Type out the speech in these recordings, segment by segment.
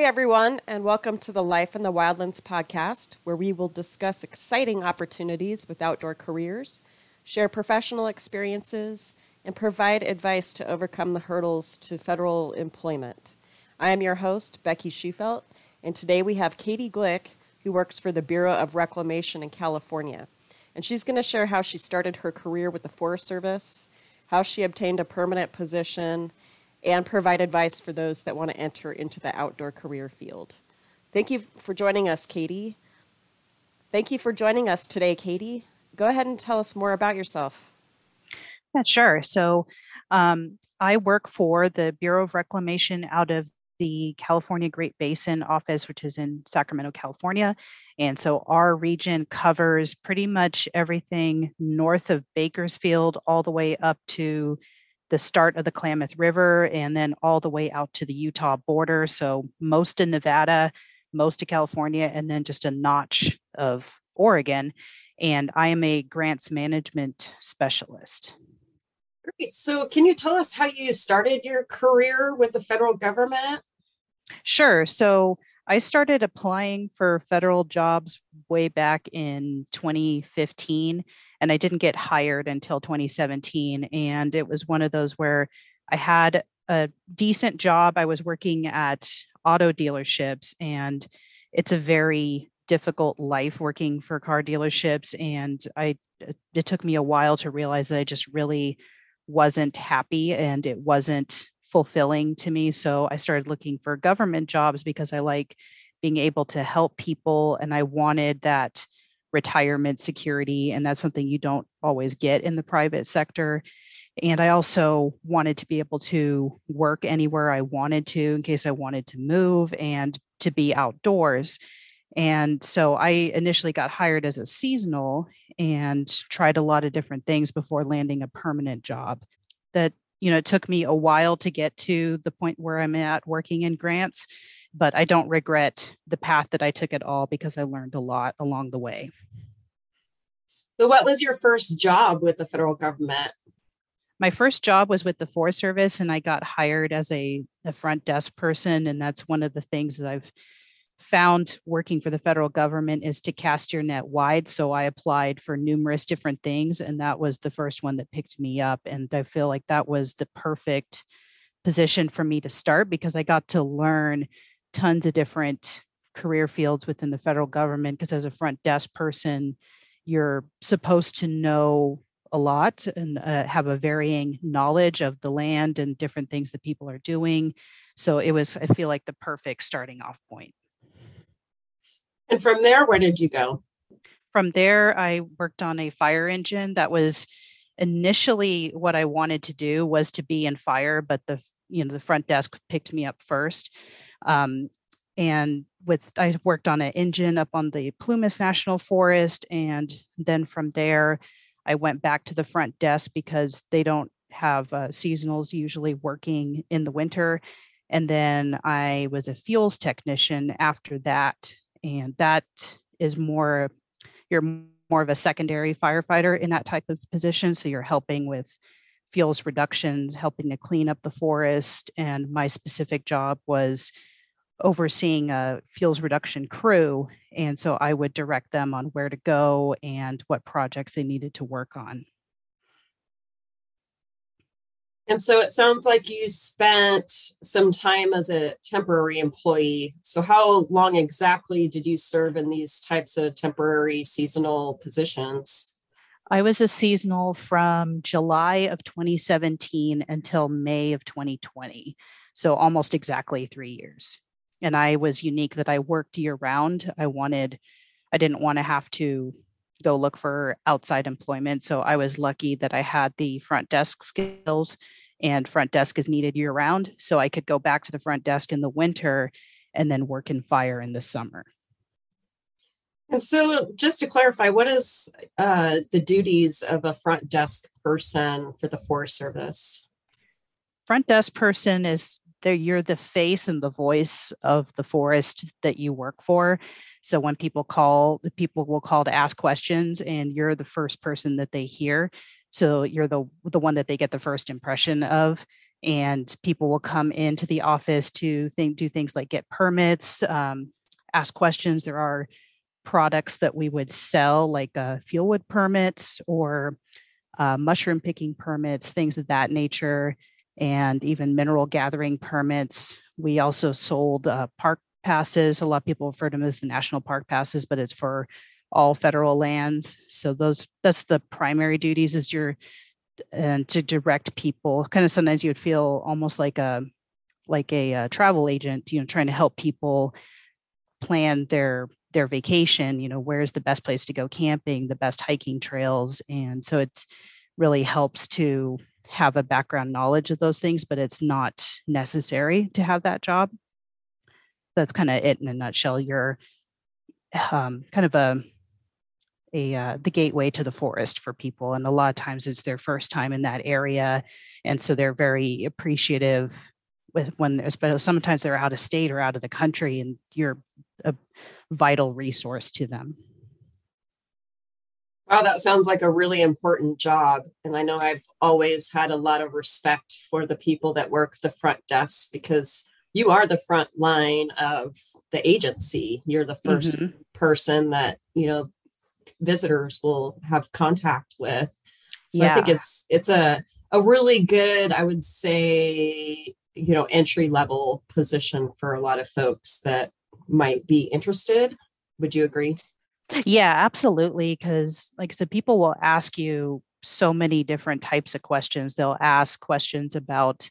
Hi, everyone, and welcome to the Life in the Wildlands podcast, where we will discuss exciting opportunities with outdoor careers, share professional experiences, and provide advice to overcome the hurdles to federal employment. I am your host, Becky Schufelt, and today we have Katie Glick, who works for the Bureau of Reclamation in California. And she's going to share how she started her career with the Forest Service, how she obtained a permanent position, and provide advice for those that want to enter into the outdoor career field. Thank you for joining us, Katie. Thank you for joining us today, Katie. Go ahead and tell us more about yourself. Yeah, sure. So um, I work for the Bureau of Reclamation out of the California Great Basin office, which is in Sacramento, California. And so our region covers pretty much everything north of Bakersfield all the way up to the start of the Klamath River and then all the way out to the Utah border. So most of Nevada, most of California, and then just a notch of Oregon. And I am a grants management specialist. Great. So, can you tell us how you started your career with the federal government? Sure. So, I started applying for federal jobs way back in 2015, and I didn't get hired until 2017. And it was one of those where I had a decent job. I was working at auto dealerships, and it's a very difficult life working for car dealerships. And I, it took me a while to realize that I just really wasn't happy and it wasn't fulfilling to me. So I started looking for government jobs because I like being able to help people and I wanted that retirement security. And that's something you don't always get in the private sector. And I also wanted to be able to work anywhere I wanted to in case I wanted to move and to be outdoors. And so I initially got hired as a seasonal and tried a lot of different things before landing a permanent job. That you know, it took me a while to get to the point where I'm at working in grants, but I don't regret the path that I took at all because I learned a lot along the way. So, what was your first job with the federal government? My first job was with the Forest Service, and I got hired as a, a front desk person. And that's one of the things that I've found working for the federal government is to cast your net wide. So I applied for numerous different things, and that was the first one that picked me up. And I feel like that was the perfect position for me to start because I got to learn tons of different career fields within the federal government. Because as a front desk person, you're supposed to know a lot and uh, have a varying knowledge of the land and different things that people are doing. So it was, I feel like, the perfect starting off point. And from there, where did you go? From there, I worked on a fire engine. That was initially what I wanted to do was to be in fire, but the you know the front desk picked me up first. Um, and with I worked on an engine up on the Plumas National Forest, and then from there, I went back to the front desk because they don't have uh, seasonals usually working in the winter. And then I was a fuels technician after that and that is more you're more of a secondary firefighter in that type of position so you're helping with fuels reductions helping to clean up the forest and my specific job was overseeing a fuels reduction crew and so i would direct them on where to go and what projects they needed to work on and so it sounds like you spent some time as a temporary employee. So, how long exactly did you serve in these types of temporary seasonal positions? I was a seasonal from July of 2017 until May of 2020. So, almost exactly three years. And I was unique that I worked year round. I wanted, I didn't want to have to go look for outside employment. So I was lucky that I had the front desk skills and front desk is needed year round. So I could go back to the front desk in the winter and then work in fire in the summer. And so, just to clarify, what is uh, the duties of a front desk person for the Forest Service? Front desk person is there. You're the face and the voice of the forest that you work for. So when people call, the people will call to ask questions, and you're the first person that they hear. So you're the the one that they get the first impression of, and people will come into the office to think do things like get permits um, ask questions. There are products that we would sell like uh, fuelwood permits or uh, mushroom picking permits things of that nature and even mineral gathering permits. We also sold uh, park passes. A lot of people refer to them as the national park passes but it's for all federal lands. So those that's the primary duties is your and to direct people. Kind of sometimes you would feel almost like a like a, a, travel agent you know trying to help people plan their their vacation you know where's the best place to go camping the best hiking trails. And so it really helps to have a background knowledge of those things but it's not necessary to have that job. That's kind of it in a nutshell. You're um, kind of a a uh, the gateway to the forest for people and a lot of times it's their first time in that area and so they're very appreciative with when especially sometimes they're out of state or out of the country and you're a vital resource to them wow that sounds like a really important job and i know i've always had a lot of respect for the people that work the front desk because you are the front line of the agency you're the 1st mm-hmm. person that you know visitors will have contact with. So yeah. I think it's it's a a really good, I would say, you know, entry level position for a lot of folks that might be interested. Would you agree? Yeah, absolutely. Because, like I said, people will ask you so many different types of questions. They'll ask questions about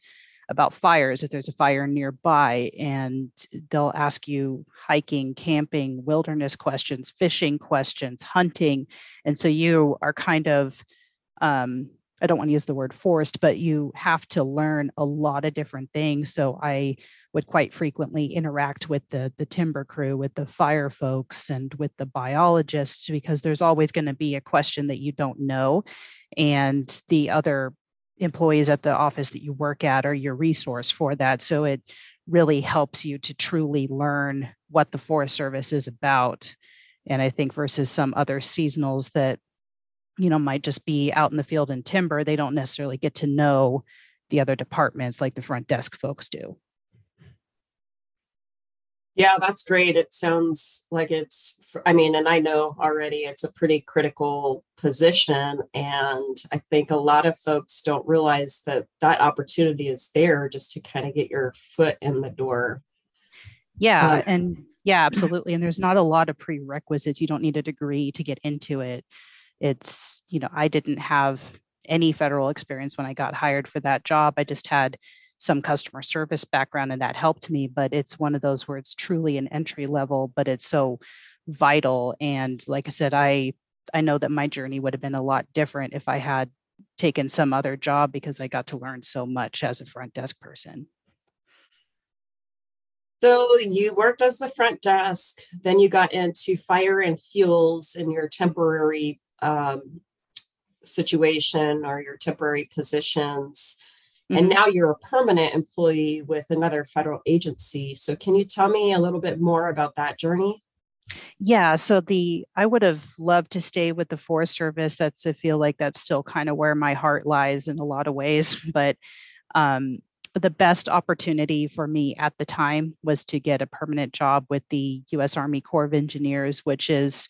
about fires if there's a fire nearby and they'll ask you hiking camping wilderness questions fishing questions hunting and so you are kind of um, i don't want to use the word forced but you have to learn a lot of different things so i would quite frequently interact with the the timber crew with the fire folks and with the biologists because there's always going to be a question that you don't know and the other employees at the office that you work at are your resource for that. So it really helps you to truly learn what the Forest Service is about. And I think versus some other seasonals that, you know, might just be out in the field in timber, they don't necessarily get to know the other departments like the front desk folks do. Yeah, that's great. It sounds like it's, I mean, and I know already it's a pretty critical position. And I think a lot of folks don't realize that that opportunity is there just to kind of get your foot in the door. Yeah. Uh, and yeah, absolutely. And there's not a lot of prerequisites. You don't need a degree to get into it. It's, you know, I didn't have any federal experience when I got hired for that job. I just had some customer service background and that helped me but it's one of those where it's truly an entry level but it's so vital and like i said i i know that my journey would have been a lot different if i had taken some other job because i got to learn so much as a front desk person. So you worked as the front desk then you got into fire and fuels in your temporary um, situation or your temporary positions Mm-hmm. And now you're a permanent employee with another federal agency. So, can you tell me a little bit more about that journey? Yeah, so the I would have loved to stay with the Forest Service. That's I feel like that's still kind of where my heart lies in a lot of ways. But um, the best opportunity for me at the time was to get a permanent job with the U.S. Army Corps of Engineers, which is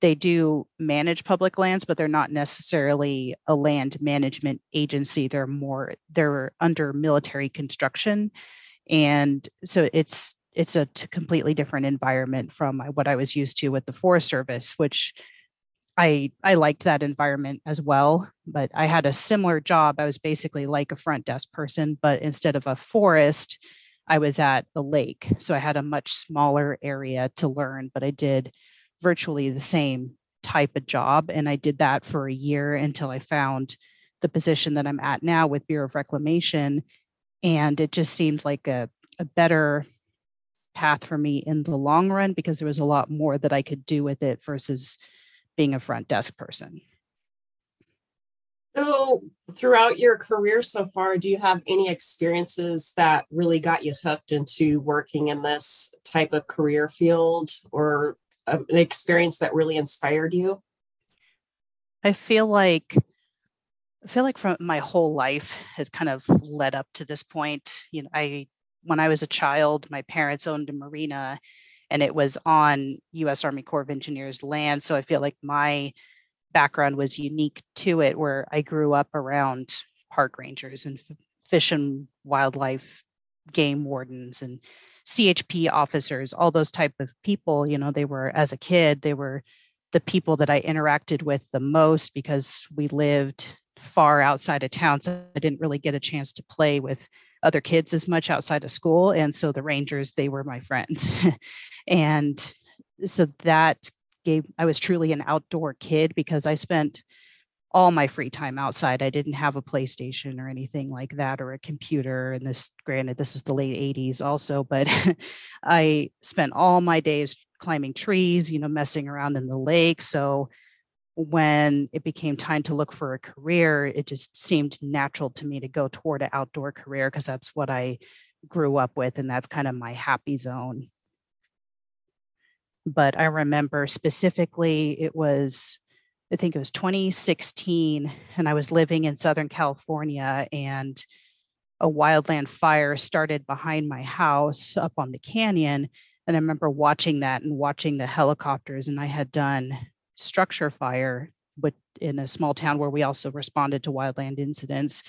they do manage public lands but they're not necessarily a land management agency. They're more they're under military construction. And so it's it's a completely different environment from uh, what i was used to with the forest service which i i liked that environment as well but i had a similar job. I was basically like a front desk person but instead of a forest i was at a lake. So i had a much smaller area to learn but i did virtually the same type of job. And I did that for a year until I found the position that I'm at now with Bureau of Reclamation. And it just seemed like a, a better path for me in the long run because there was a lot more that I could do with it versus being a front desk person. So, throughout your career so far, do you have any experiences that really got you hooked into working in this type of career field or an experience that really inspired you? I feel like I feel like from my whole life it kind of led up to this point. You know, I when I was a child, my parents owned a marina and it was on US Army Corps of Engineers land. So I feel like my background was unique to it where I grew up around park rangers and f- fish and wildlife game wardens and CHP officers, all those type of people, you know, they were as a kid, they were the people that I interacted with the most because we lived far outside of town. So I didn't really get a chance to play with other kids as much outside of school. And so the Rangers, they were my friends. and so that gave, I was truly an outdoor kid because I spent all my free time outside. I didn't have a PlayStation or anything like that or a computer. And this, granted, this is the late 80s also, but I spent all my days climbing trees, you know, messing around in the lake. So when it became time to look for a career, it just seemed natural to me to go toward an outdoor career because that's what I grew up with and that's kind of my happy zone. But I remember specifically it was I think it was 2016 and I was living in Southern California and a wildland fire started behind my house up on the canyon and I remember watching that and watching the helicopters and I had done structure fire but in a small town where we also responded to wildland incidents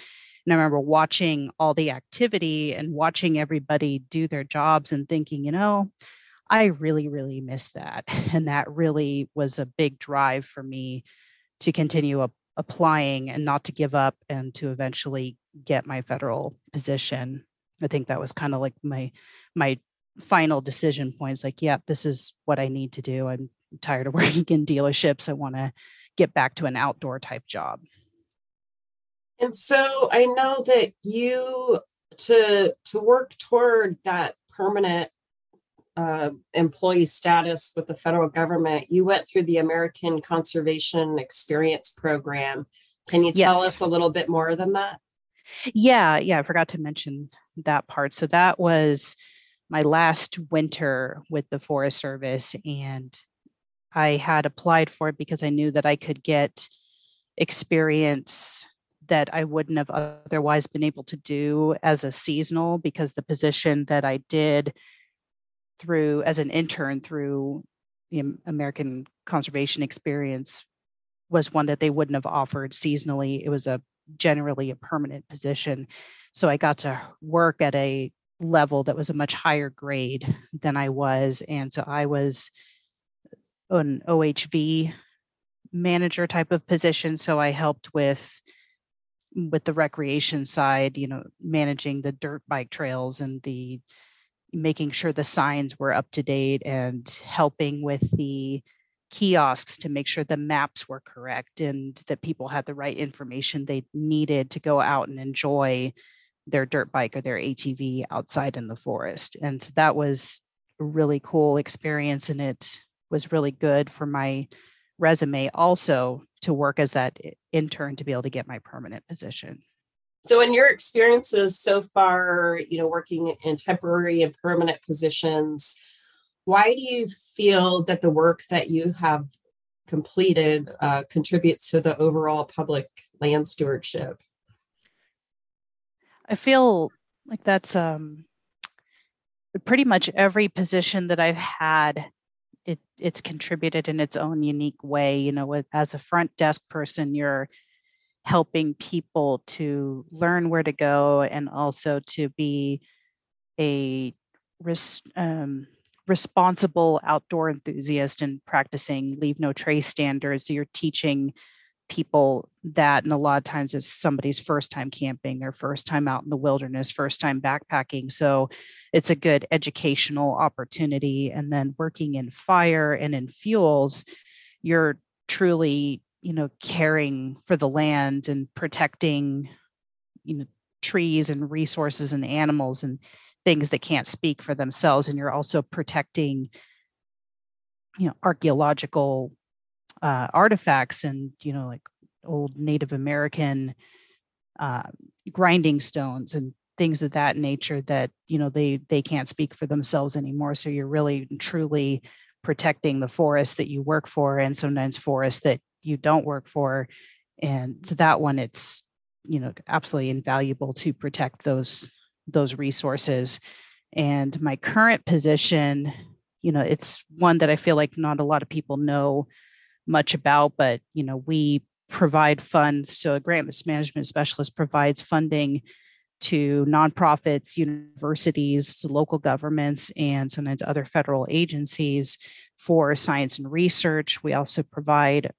and i remember watching all the activity and watching everybody do their jobs and thinking you know i really really miss that and that really was a big drive for me to continue up, applying and not to give up and to eventually get my federal position i think that was kind of like my my final decision points like yep yeah, this is what i need to do i'm tired of working in dealerships. I want to get back to an outdoor type job. And so I know that you to to work toward that permanent uh, employee status with the federal government, you went through the American Conservation Experience Program. Can you tell yes. us a little bit more than that? Yeah, yeah, I forgot to mention that part. So that was my last winter with the Forest Service, and I had applied for it because I knew that I could get experience that I wouldn't have otherwise been able to do as a seasonal because the position that I did through as an intern through the American Conservation Experience was one that they wouldn't have offered seasonally. It was a generally a permanent position. So I got to work at a level that was a much higher grade than I was. And so I was an OHV manager type of position. So I helped with with the recreation side, you know, managing the dirt bike trails and the making sure the signs were up to date and helping with the kiosks to make sure the maps were correct and that people had the right information they needed to go out and enjoy their dirt bike or their ATV outside in the forest. And so that was a really cool experience and it was really good for my resume also to work as that intern to be able to get my permanent position. So in your experiences so far, you know, working in temporary and permanent positions, why do you feel that the work that you have completed uh, contributes to the overall public land stewardship? I feel like that's um, pretty much every position that I've had it it's contributed in its own unique way you know as a front desk person you're helping people to learn where to go and also to be a res, um, responsible outdoor enthusiast and practicing leave no trace standards. You're teaching people that and a lot of times it's somebody's first time camping or first time out in the wilderness first time backpacking. So it's a good educational opportunity. And then working in fire and in fuels you're truly you know caring for the land and protecting you know trees and resources and animals and things that can't speak for themselves and you're also protecting you know archaeological uh, artifacts and you know like old Native American uh, grinding stones and things of that nature that you know they they can't speak for themselves anymore. So you're really truly protecting the forest that you work for, and sometimes forests that you don't work for. And so that one, it's you know absolutely invaluable to protect those those resources and my current position you know it's one that i feel like not a lot of people know much about but you know we provide funds so a grant management specialist provides funding to nonprofits, universities, local governments, and sometimes other federal agencies for science and research. We also provide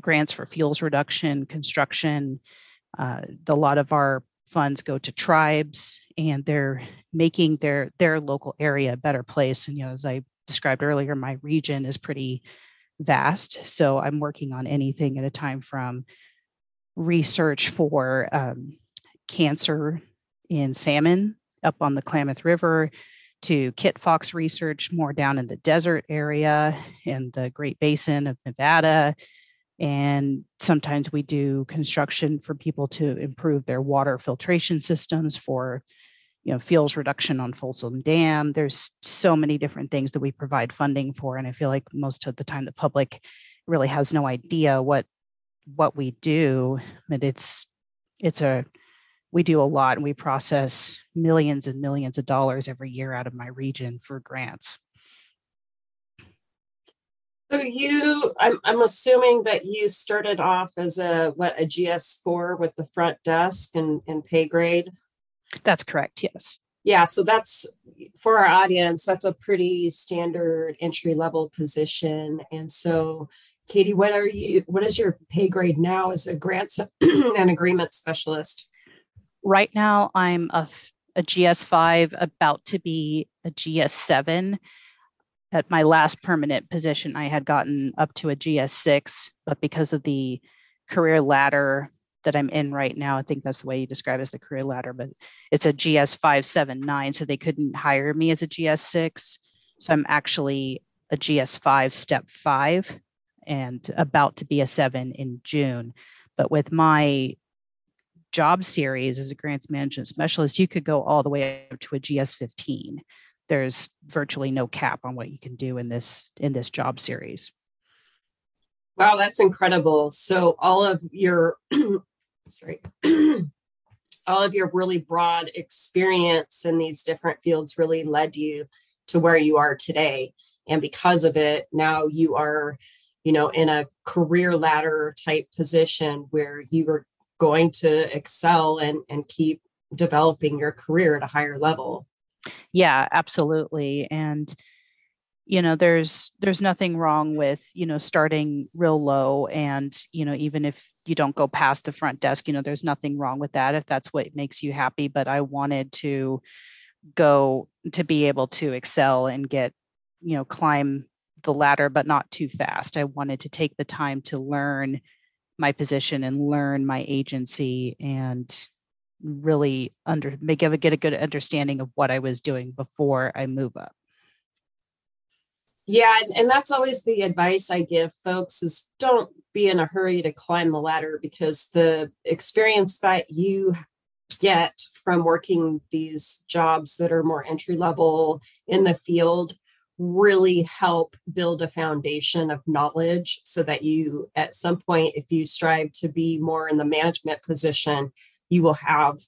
grants for fuels reduction, construction. Uh, a lot of our funds go to tribes, and they're making their their local area a better place. And you know, as I described earlier, my region is pretty vast, so I'm working on anything at a time from research for um, cancer in salmon up on the Klamath River to kit fox research more down in the desert area in the Great Basin of Nevada. And sometimes we do construction for people to improve their water filtration systems for, you know, fuels reduction on Folsom Dam. There's so many different things that we provide funding for. And I feel like most of the time the public really has no idea what what we do. But it's it's a we do a lot and we process millions and millions of dollars every year out of my region for grants. So you, I'm, I'm assuming that you started off as a what a GS4 with the front desk and, and pay grade. That's correct. Yes. Yeah. So that's for our audience. That's a pretty standard entry level position. And so, Katie, what are you? What is your pay grade now as a grants and agreement specialist? right now I'm a, a GS5, about to be a GS7. At my last permanent position, I had gotten up to a GS6, but because of the career ladder that I'm in right now, I think that's the way you describe it as the career ladder, but it's a GS579, so they couldn't hire me as a GS6. So I'm actually a GS5 step five and about to be a seven in June. But with my job series as a grants management specialist, you could go all the way up to a GS 15. There's virtually no cap on what you can do in this in this job series. Wow, that's incredible. So all of your sorry, all of your really broad experience in these different fields really led you to where you are today. And because of it, now you are, you know, in a career ladder type position where you are going to excel and and keep developing your career at a higher level yeah absolutely and you know there's there's nothing wrong with you know starting real low and you know even if you don't go past the front desk you know there's nothing wrong with that if that's what makes you happy but i wanted to go to be able to excel and get you know climb the ladder but not too fast. I wanted to take the time to learn my position and learn my agency and really under make get a good understanding of what I was doing before I move up. Yeah, and that's always the advice I give folks is don't be in a hurry to climb the ladder because the experience that you get from working these jobs that are more entry level in the field really help build a foundation of knowledge so that you at some point if you strive to be more in the management position you will have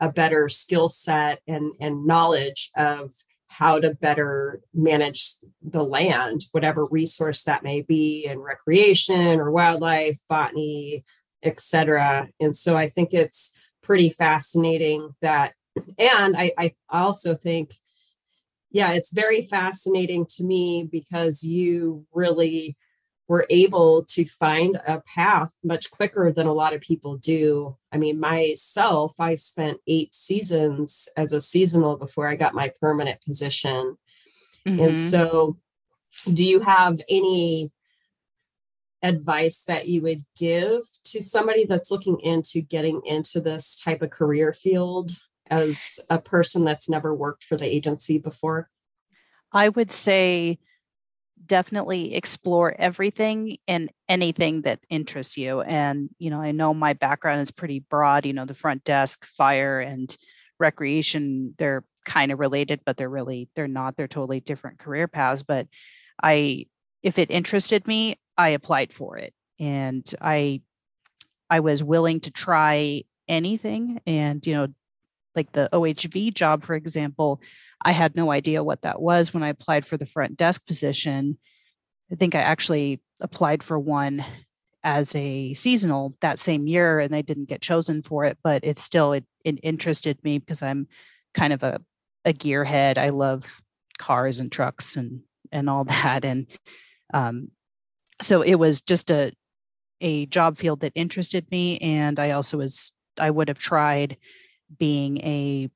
a better skill set and, and knowledge of how to better manage the land whatever resource that may be in recreation or wildlife botany etc and so i think it's pretty fascinating that and I, I also think yeah, it's very fascinating to me because you really were able to find a path much quicker than a lot of people do. I mean, myself, I spent eight seasons as a seasonal before I got my permanent position. Mm-hmm. And so, do you have any advice that you would give to somebody that's looking into getting into this type of career field? as a person that's never worked for the agency before? I would say definitely explore everything and anything that interests you. And, you know, I know my background is pretty broad, you know, the front desk, fire, and recreation, they're kind of related, but they're really, they're not, they're totally different career paths. But I, if it interested me, I applied for it. And I, I was willing to try anything. And, you know, like the OHV job, for example, I had no idea what that was when I applied for the front desk position. I think I actually applied for one as a seasonal that same year and I didn't get chosen for it, but it still it, it interested me because I'm kind of a, a gearhead. I love cars and trucks and and all that. And um, so it was just a a job field that interested me. And I also was I would have tried being a,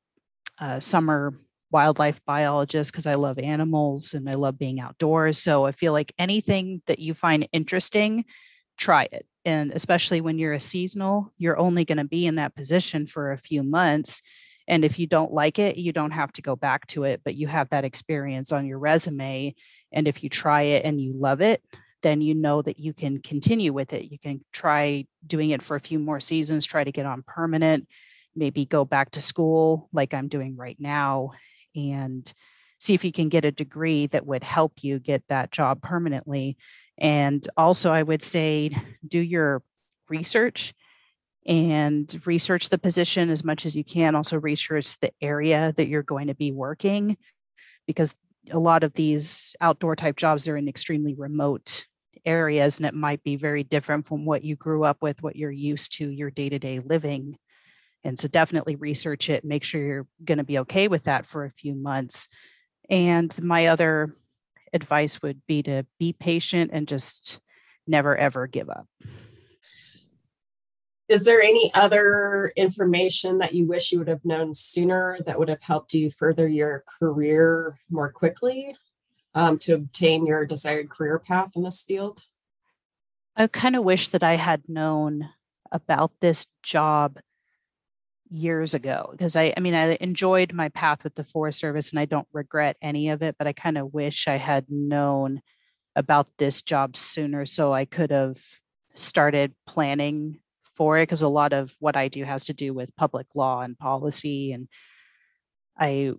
a summer wildlife biologist because I love animals and I love being outdoors. So I feel like anything that you find interesting, try it. And especially when you're a seasonal, you're only going to be in that position for a few months. And if you don't like it, you don't have to go back to it, but you have that experience on your resume. And if you try it and you love it, then you know that you can continue with it. You can try doing it for a few more seasons, try to get on permanent, maybe go back to school like I'm doing right now, and see if you can get a degree that would help you get that job permanently. And also, I would say do your research and research the position as much as you can. Also, research the area that you're going to be working because a lot of these outdoor type jobs are in extremely remote areas and it might be very different from what you grew up with, what you're used to, your day to day living. And so definitely research it, make sure you're going to be okay with that for a few months. And my other advice would be to be patient and just never ever give up. Is there any other information that you wish you would have known sooner that would have helped you further your career more quickly um, to obtain your desired career path in this field? I kind of wish that I had known about this job years ago because I, I mean, I enjoyed my path with the Forest Service and I don't regret any of it, but I kind of wish I had known about this job sooner so I could have started planning for it because a lot of what I do has to do with public law and policy. And I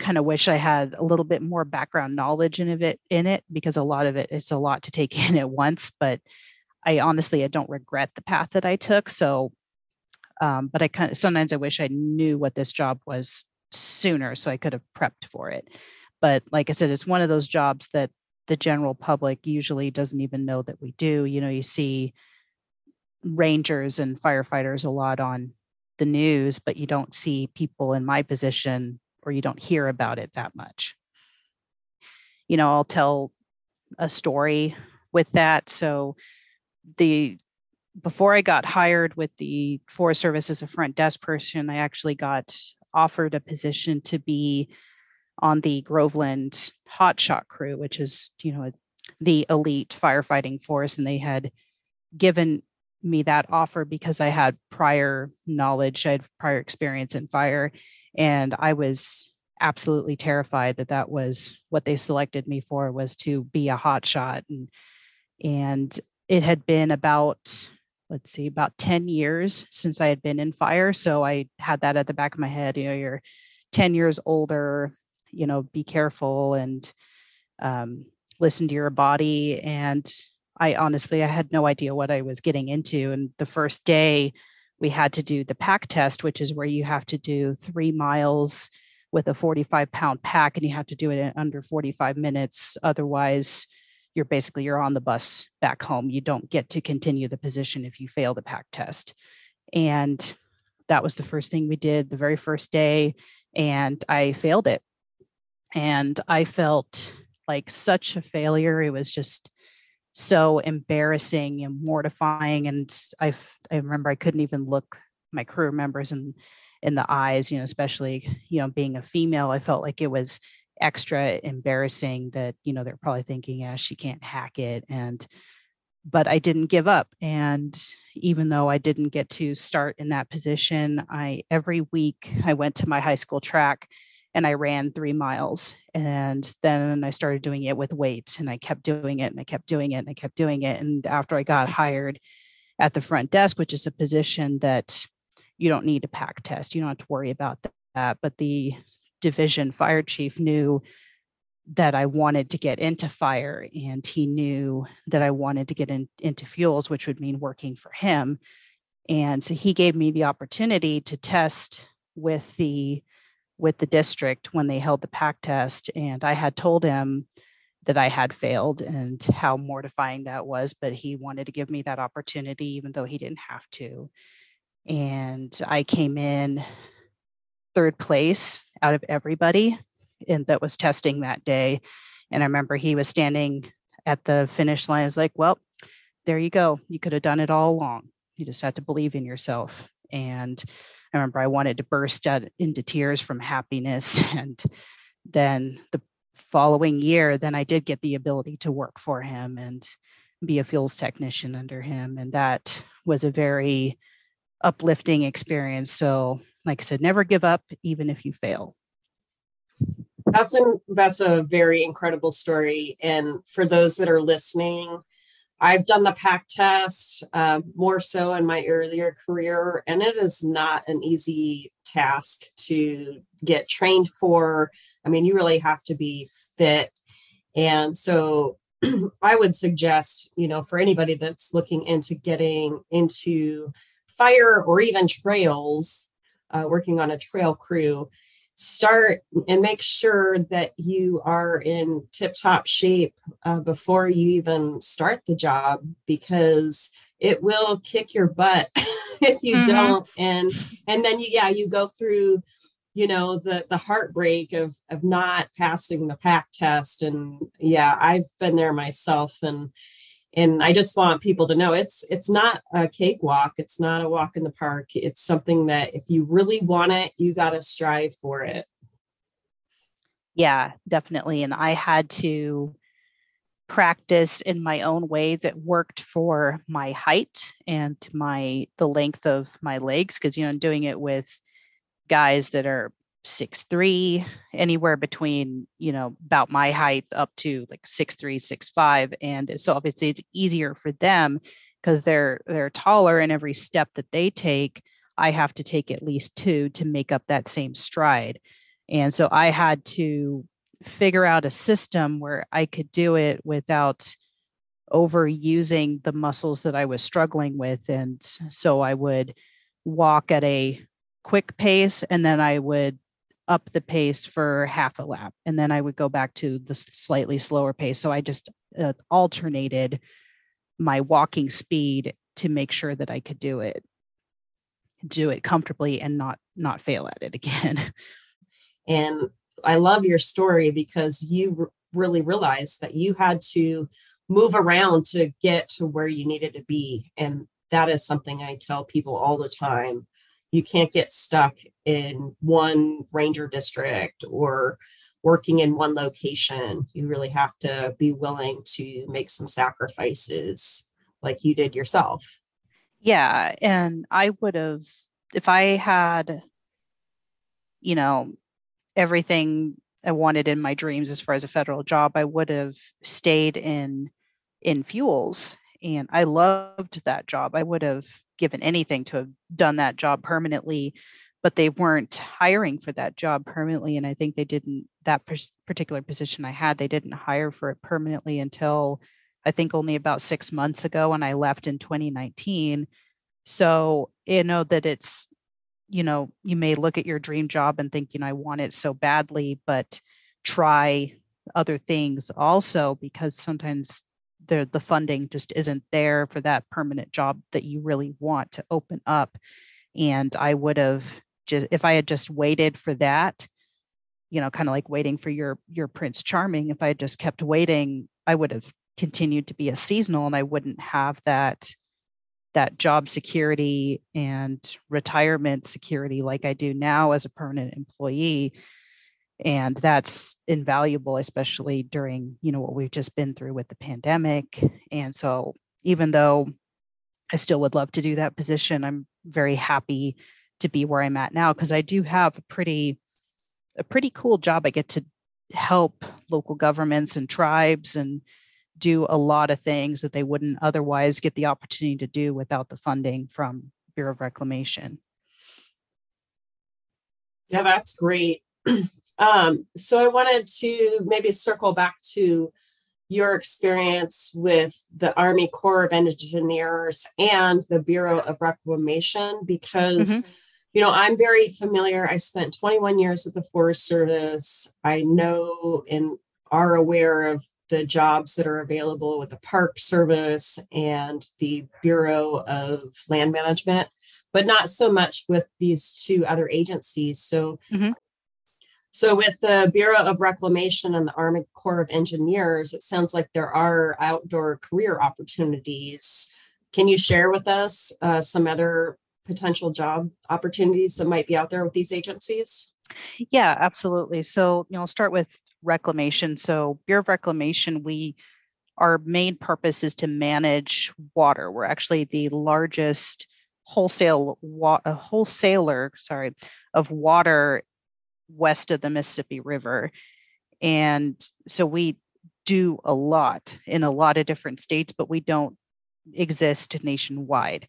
kind of wish I had a little bit more background knowledge in it in it because a lot of it it's a lot to take in at once. But I honestly I don't regret the path that I took. So um, but I kind of sometimes I wish I knew what this job was sooner so I could have prepped for it. But like I said, it's one of those jobs that the general public usually doesn't even know that we do. You know, you see rangers and firefighters a lot on the news, but you don't see people in my position or you don't hear about it that much. You know, I'll tell a story with that. So the before I got hired with the Forest Service as a front desk person, I actually got offered a position to be on the Groveland hotshot crew, which is, you know, the elite firefighting force. And they had given me that offer because I had prior knowledge, I had prior experience in fire, and I was absolutely terrified that that was what they selected me for was to be a hot shot and and it had been about let's see about 10 years since I had been in fire so I had that at the back of my head you know you're 10 years older you know be careful and um, listen to your body and I honestly I had no idea what I was getting into. And the first day we had to do the pack test, which is where you have to do three miles with a 45 pound pack and you have to do it in under 45 minutes. Otherwise, you're basically you're on the bus back home. You don't get to continue the position if you fail the pack test. And that was the first thing we did the very first day. And I failed it. And I felt like such a failure. It was just so embarrassing and mortifying. And I, I remember I couldn't even look my crew members in in the eyes, you know, especially you know being a female. I felt like it was extra embarrassing that you know they're probably thinking, yeah, she can't hack it, and but I didn't give up. And even though I didn't get to start in that position, I every week I went to my high school track and I ran three miles. And then I started doing it with weights and I kept doing it and I kept doing it and I kept doing it. And after I got hired at the front desk, which is a position that you don't need a pack test, you don't have to worry about that. But the division fire chief knew that I wanted to get into fire and he knew that I wanted to get in, into fuels, which would mean working for him. and so he gave me the opportunity to test with the with the district when they held the pack test and i had told him that i had failed and how mortifying that was but he wanted to give me that opportunity even though he didn't have to and i came in third place out of everybody and that was testing that day. And i remember he was standing at the finish line is like well there you go. You could have done it all along. You just had to believe in yourself. And i remember i wanted to burst out into tears from happiness. And then the following year then i did get the ability to work for him and be a fuels technician under him. And that was a very uplifting experience. So like i said never give up even if you fail that's a that's a very incredible story and for those that are listening I've done the pack test uh, more so in my earlier career, and it is not an easy task to get trained for. I mean, you really have to be fit. And so I would suggest, you know, for anybody that's looking into getting into fire or even trails, uh, working on a trail crew, start and make sure that you are in tip top shape uh, before you even start the job because it will kick your butt if you mm-hmm. don't and and then you yeah you go through you know the the heartbreak of of not passing the pack test and yeah i've been there myself and and i just want people to know it's it's not a cakewalk it's not a walk in the park it's something that if you really want it you got to strive for it. Yeah definitely and i had to practice in my own way that worked for my height and my the length of my legs because you know i'm doing it with guys that are six three anywhere between you know about my height up to like six three six five and so obviously it's easier for them because they're they're taller and every step that they take i have to take at least two to make up that same stride and so i had to figure out a system where i could do it without overusing the muscles that i was struggling with and so i would walk at a quick pace and then i would up the pace for half a lap and then I would go back to the slightly slower pace. So I just uh, alternated my walking speed to make sure that I could do it do it comfortably and not not fail at it again. And I love your story because you r- really realized that you had to move around to get to where you needed to be and that is something I tell people all the time you can't get stuck in one ranger district or working in one location. You really have to be willing to make some sacrifices like you did yourself. Yeah. And I would have, if I had, you know, everything I wanted in my dreams as far as a federal job, I would have stayed in in fuels and I loved that job. I would have given anything to have done that job permanently, but they weren't hiring for that job permanently. And I think they didn't, that particular position I had, they didn't hire for it permanently until I think only about six months ago when I left in 2019. So, you know, that it's, you know, you may look at your dream job and think, you know, I want it so badly, but try other things also because sometimes the the funding just isn't there for that permanent job that you really want to open up. And i would have just if i had just waited for that you know kind of like waiting for your your prince charming if i had just kept waiting i would have continued to be a seasonal and i wouldn't have that that job security and retirement security like i do now as a permanent employee and that's invaluable especially during you know what we've just been through with the pandemic. And so even though i still would love to do that position i'm very happy to be where i'm at now because i do have a pretty a pretty cool job. I get to help local governments and tribes and do a lot of things that they wouldn't otherwise get the opportunity to do without the funding from bureau of reclamation. Yeah that's great Um, so I wanted to maybe circle back to your experience with the Army Corps of Engineers and the Bureau of Reclamation because, mm-hmm. you know, I'm very familiar. I spent 21 years with the Forest Service. I know and are aware of the jobs that are available with the Park Service and the Bureau of Land Management, but not so much with these two other agencies. So, mm-hmm. So, with the Bureau of Reclamation and the Army Corps of Engineers, it sounds like there are outdoor career opportunities. Can you share with us uh, some other potential job opportunities that might be out there with these agencies? Yeah, absolutely. So, you know, I'll start with reclamation. So, Bureau of Reclamation, we our main purpose is to manage water. We're actually the largest wholesale wa- wholesaler, sorry, of water west of the Mississippi River. And so we do a lot in a lot of different states, but we don't exist nationwide.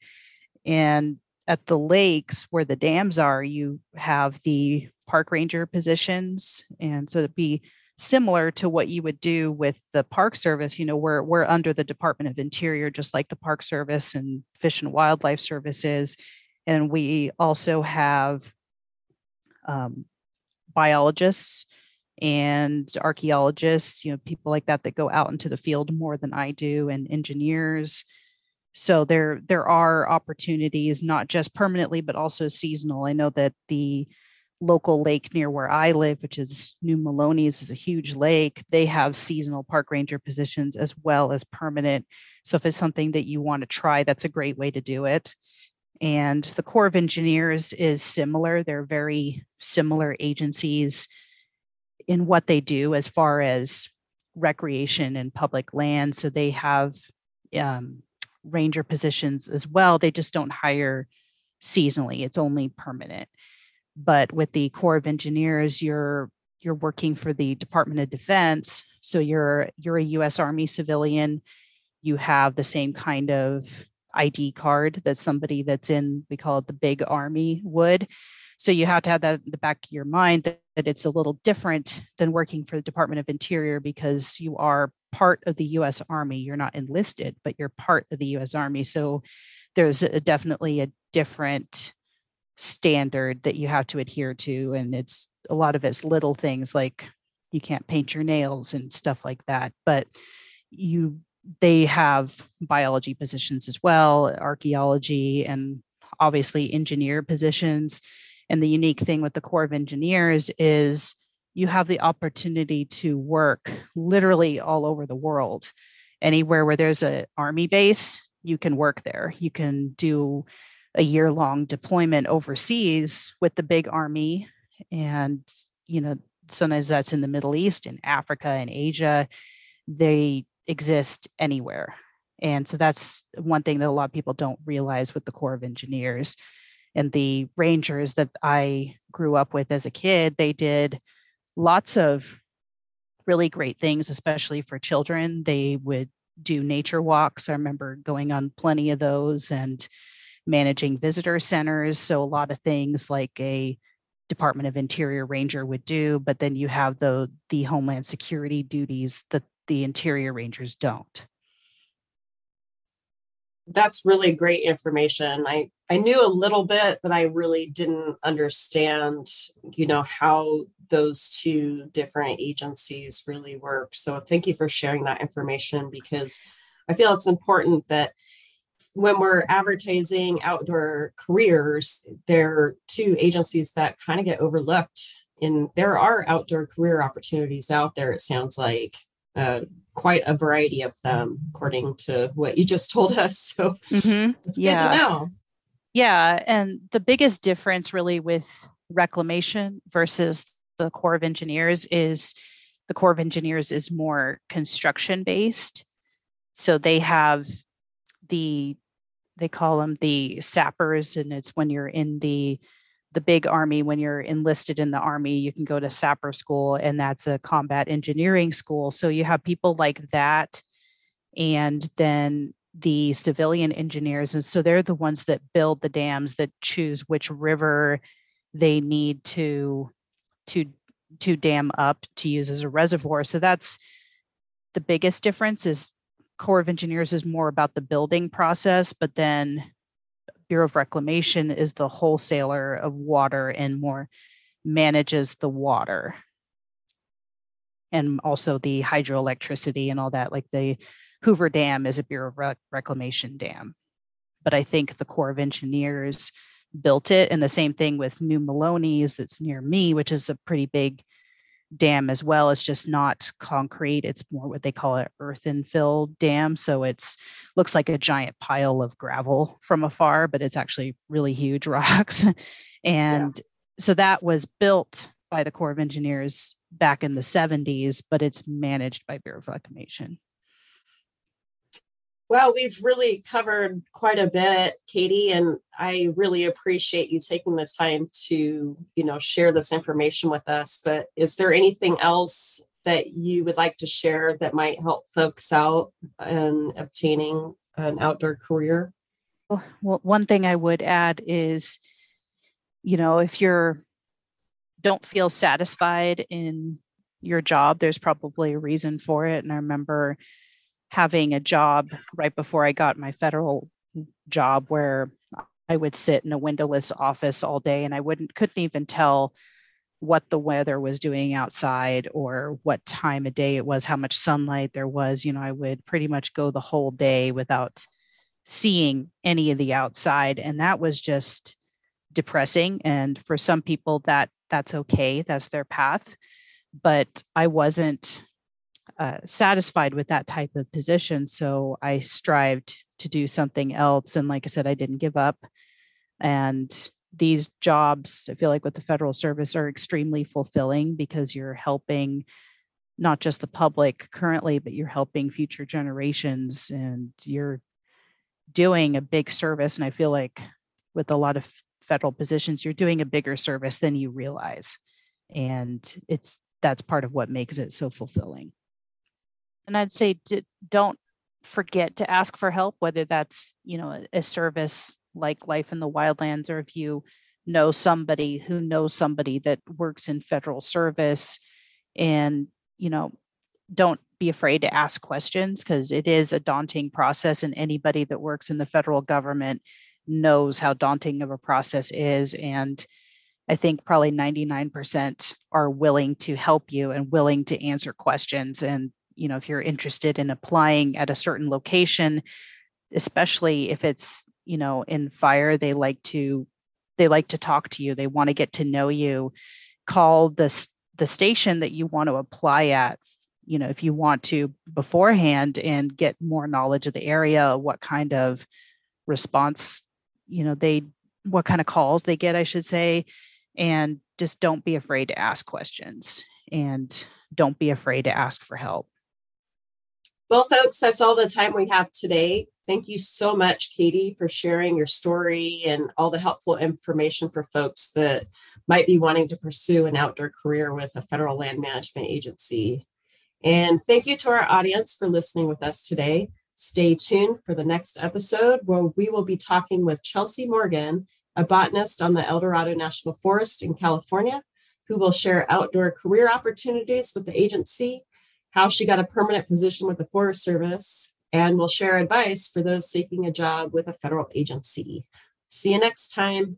And at the lakes where the dams are, you have the park ranger positions. And so it'd be similar to what you would do with the park service you know we're we're under the department of interior just like the park service and fish and wildlife services and we also have um, biologists and archaeologists, you know, people like that that go out into the field more than I do, and engineers. So there there are opportunities not just permanently but also seasonal. I know that the local lake near where I live, which is New Melones, is a huge lake. They have seasonal park ranger positions as well as permanent. So if it's something that you want to try, that's a great way to do it. And the Corps of Engineers is similar. They're very similar agencies in what they do as far as recreation and public land. So they have um, ranger positions as well. They just don't hire seasonally, it's only permanent. But with the Corps of Engineers, you're you're working for the Department of Defense. So you're you're a US Army civilian. You have the same kind of ID card that somebody that's in, we call it the big army would. So you have to have that in the back of your mind that, that it's a little different than working for the Department of Interior because you are part of the US Army. You're not enlisted, but you're part of the US Army. So there's a, definitely a different standard that you have to adhere to. And it's a lot of it's little things like you can't paint your nails and stuff like that. But you they have biology positions as well, archaeology, and obviously engineer positions. And the unique thing with the Corps of Engineers is you have the opportunity to work literally all over the world. Anywhere where there's an army base, you can work there. You can do a year long deployment overseas with the big army. And, you know, sometimes that's in the Middle East, in Africa, and Asia. They exist anywhere. And so that's one thing that a lot of people don't realize with the Corps of Engineers. And the Rangers that I grew up with as a kid, they did lots of really great things, especially for children. They would do nature walks. I remember going on plenty of those and managing visitor centers. So, a lot of things like a Department of Interior Ranger would do, but then you have the the Homeland Security duties that the interior rangers don't. That's really great information. I i knew a little bit but i really didn't understand you know how those two different agencies really work. So thank you for sharing that information because i feel it's important that when we're advertising outdoor careers there are two agencies that kind of get overlooked and there are outdoor career opportunities out there it sounds like uh, quite a variety of them, according to what you just told us. So mm-hmm. it's yeah. good to know. Yeah. And the biggest difference really with reclamation versus the Corps of Engineers is the Corps of Engineers is more construction based. So they have the, they call them the sappers, and it's when you're in the the big army when you're enlisted in the army you can go to sapper school and that's a combat engineering school. So you have people like that and then the civilian engineers and so they're the ones that build the dams that choose which river they need to to to dam up to use as a reservoir. So that's the biggest difference is Corps of Engineers is more about the building process, but then Bureau of Reclamation is the wholesaler of water and more manages the water and also the hydroelectricity and all that. Like the Hoover Dam is a Bureau of Rec- Reclamation dam. But I think the Corps of Engineers built it. And the same thing with New Melones that's near me, which is a pretty big dam as well. It's just not concrete. It's more what they call an earthen filled dam. So it's looks like a giant pile of gravel from afar, but it's actually really huge rocks. and yeah. so that was built by the Corps of Engineers back in the 70s, but it's managed by Bureau of Reclamation. Well, we've really covered quite a bit, Katie, and I really appreciate you taking the time to, you know, share this information with us. But is there anything else that you would like to share that might help folks out in obtaining an outdoor career? Oh, well, one thing I would add is, you know, if you're don't feel satisfied in your job, there's probably a reason for it. And I remember having a job right before I got my federal job where I would sit in a windowless office all day and I wouldn't couldn't even tell what the weather was doing outside or what time of day it was, how much sunlight there was. You know, I would pretty much go the whole day without seeing any of the outside. And that was just depressing. And for some people that that's okay, that's their path. But I wasn't uh, satisfied with that type of position. So I strived to do something else. And like I said, I didn't give up. And these jobs, I feel like with the federal service, are extremely fulfilling because you're helping not just the public currently, but you're helping future generations and you're doing a big service. And I feel like with a lot of federal positions, you're doing a bigger service than you realize. And it's that's part of what makes it so fulfilling. And I'd say don't forget to ask for help, whether that's, you know, a service like Life in the Wildlands, or if you know somebody who knows somebody that works in federal service. And, you know, don't be afraid to ask questions because it is a daunting process and anybody that works in the federal government knows how daunting of a process is. And I think probably 99% are willing to help you and willing to answer questions and you know if you're interested in applying at a certain location especially if it's you know in fire they like to they like to talk to you they want to get to know you call the the station that you want to apply at you know if you want to beforehand and get more knowledge of the area what kind of response you know they what kind of calls they get i should say and just don't be afraid to ask questions and don't be afraid to ask for help well, folks, that's all the time we have today. Thank you so much, Katie, for sharing your story and all the helpful information for folks that might be wanting to pursue an outdoor career with a federal land management agency. And thank you to our audience for listening with us today. Stay tuned for the next episode where we will be talking with Chelsea Morgan, a botanist on the Eldorado National Forest in California, who will share outdoor career opportunities with the agency how she got a permanent position with the Forest Service, and will share advice for those seeking a job with a federal agency. See you next time.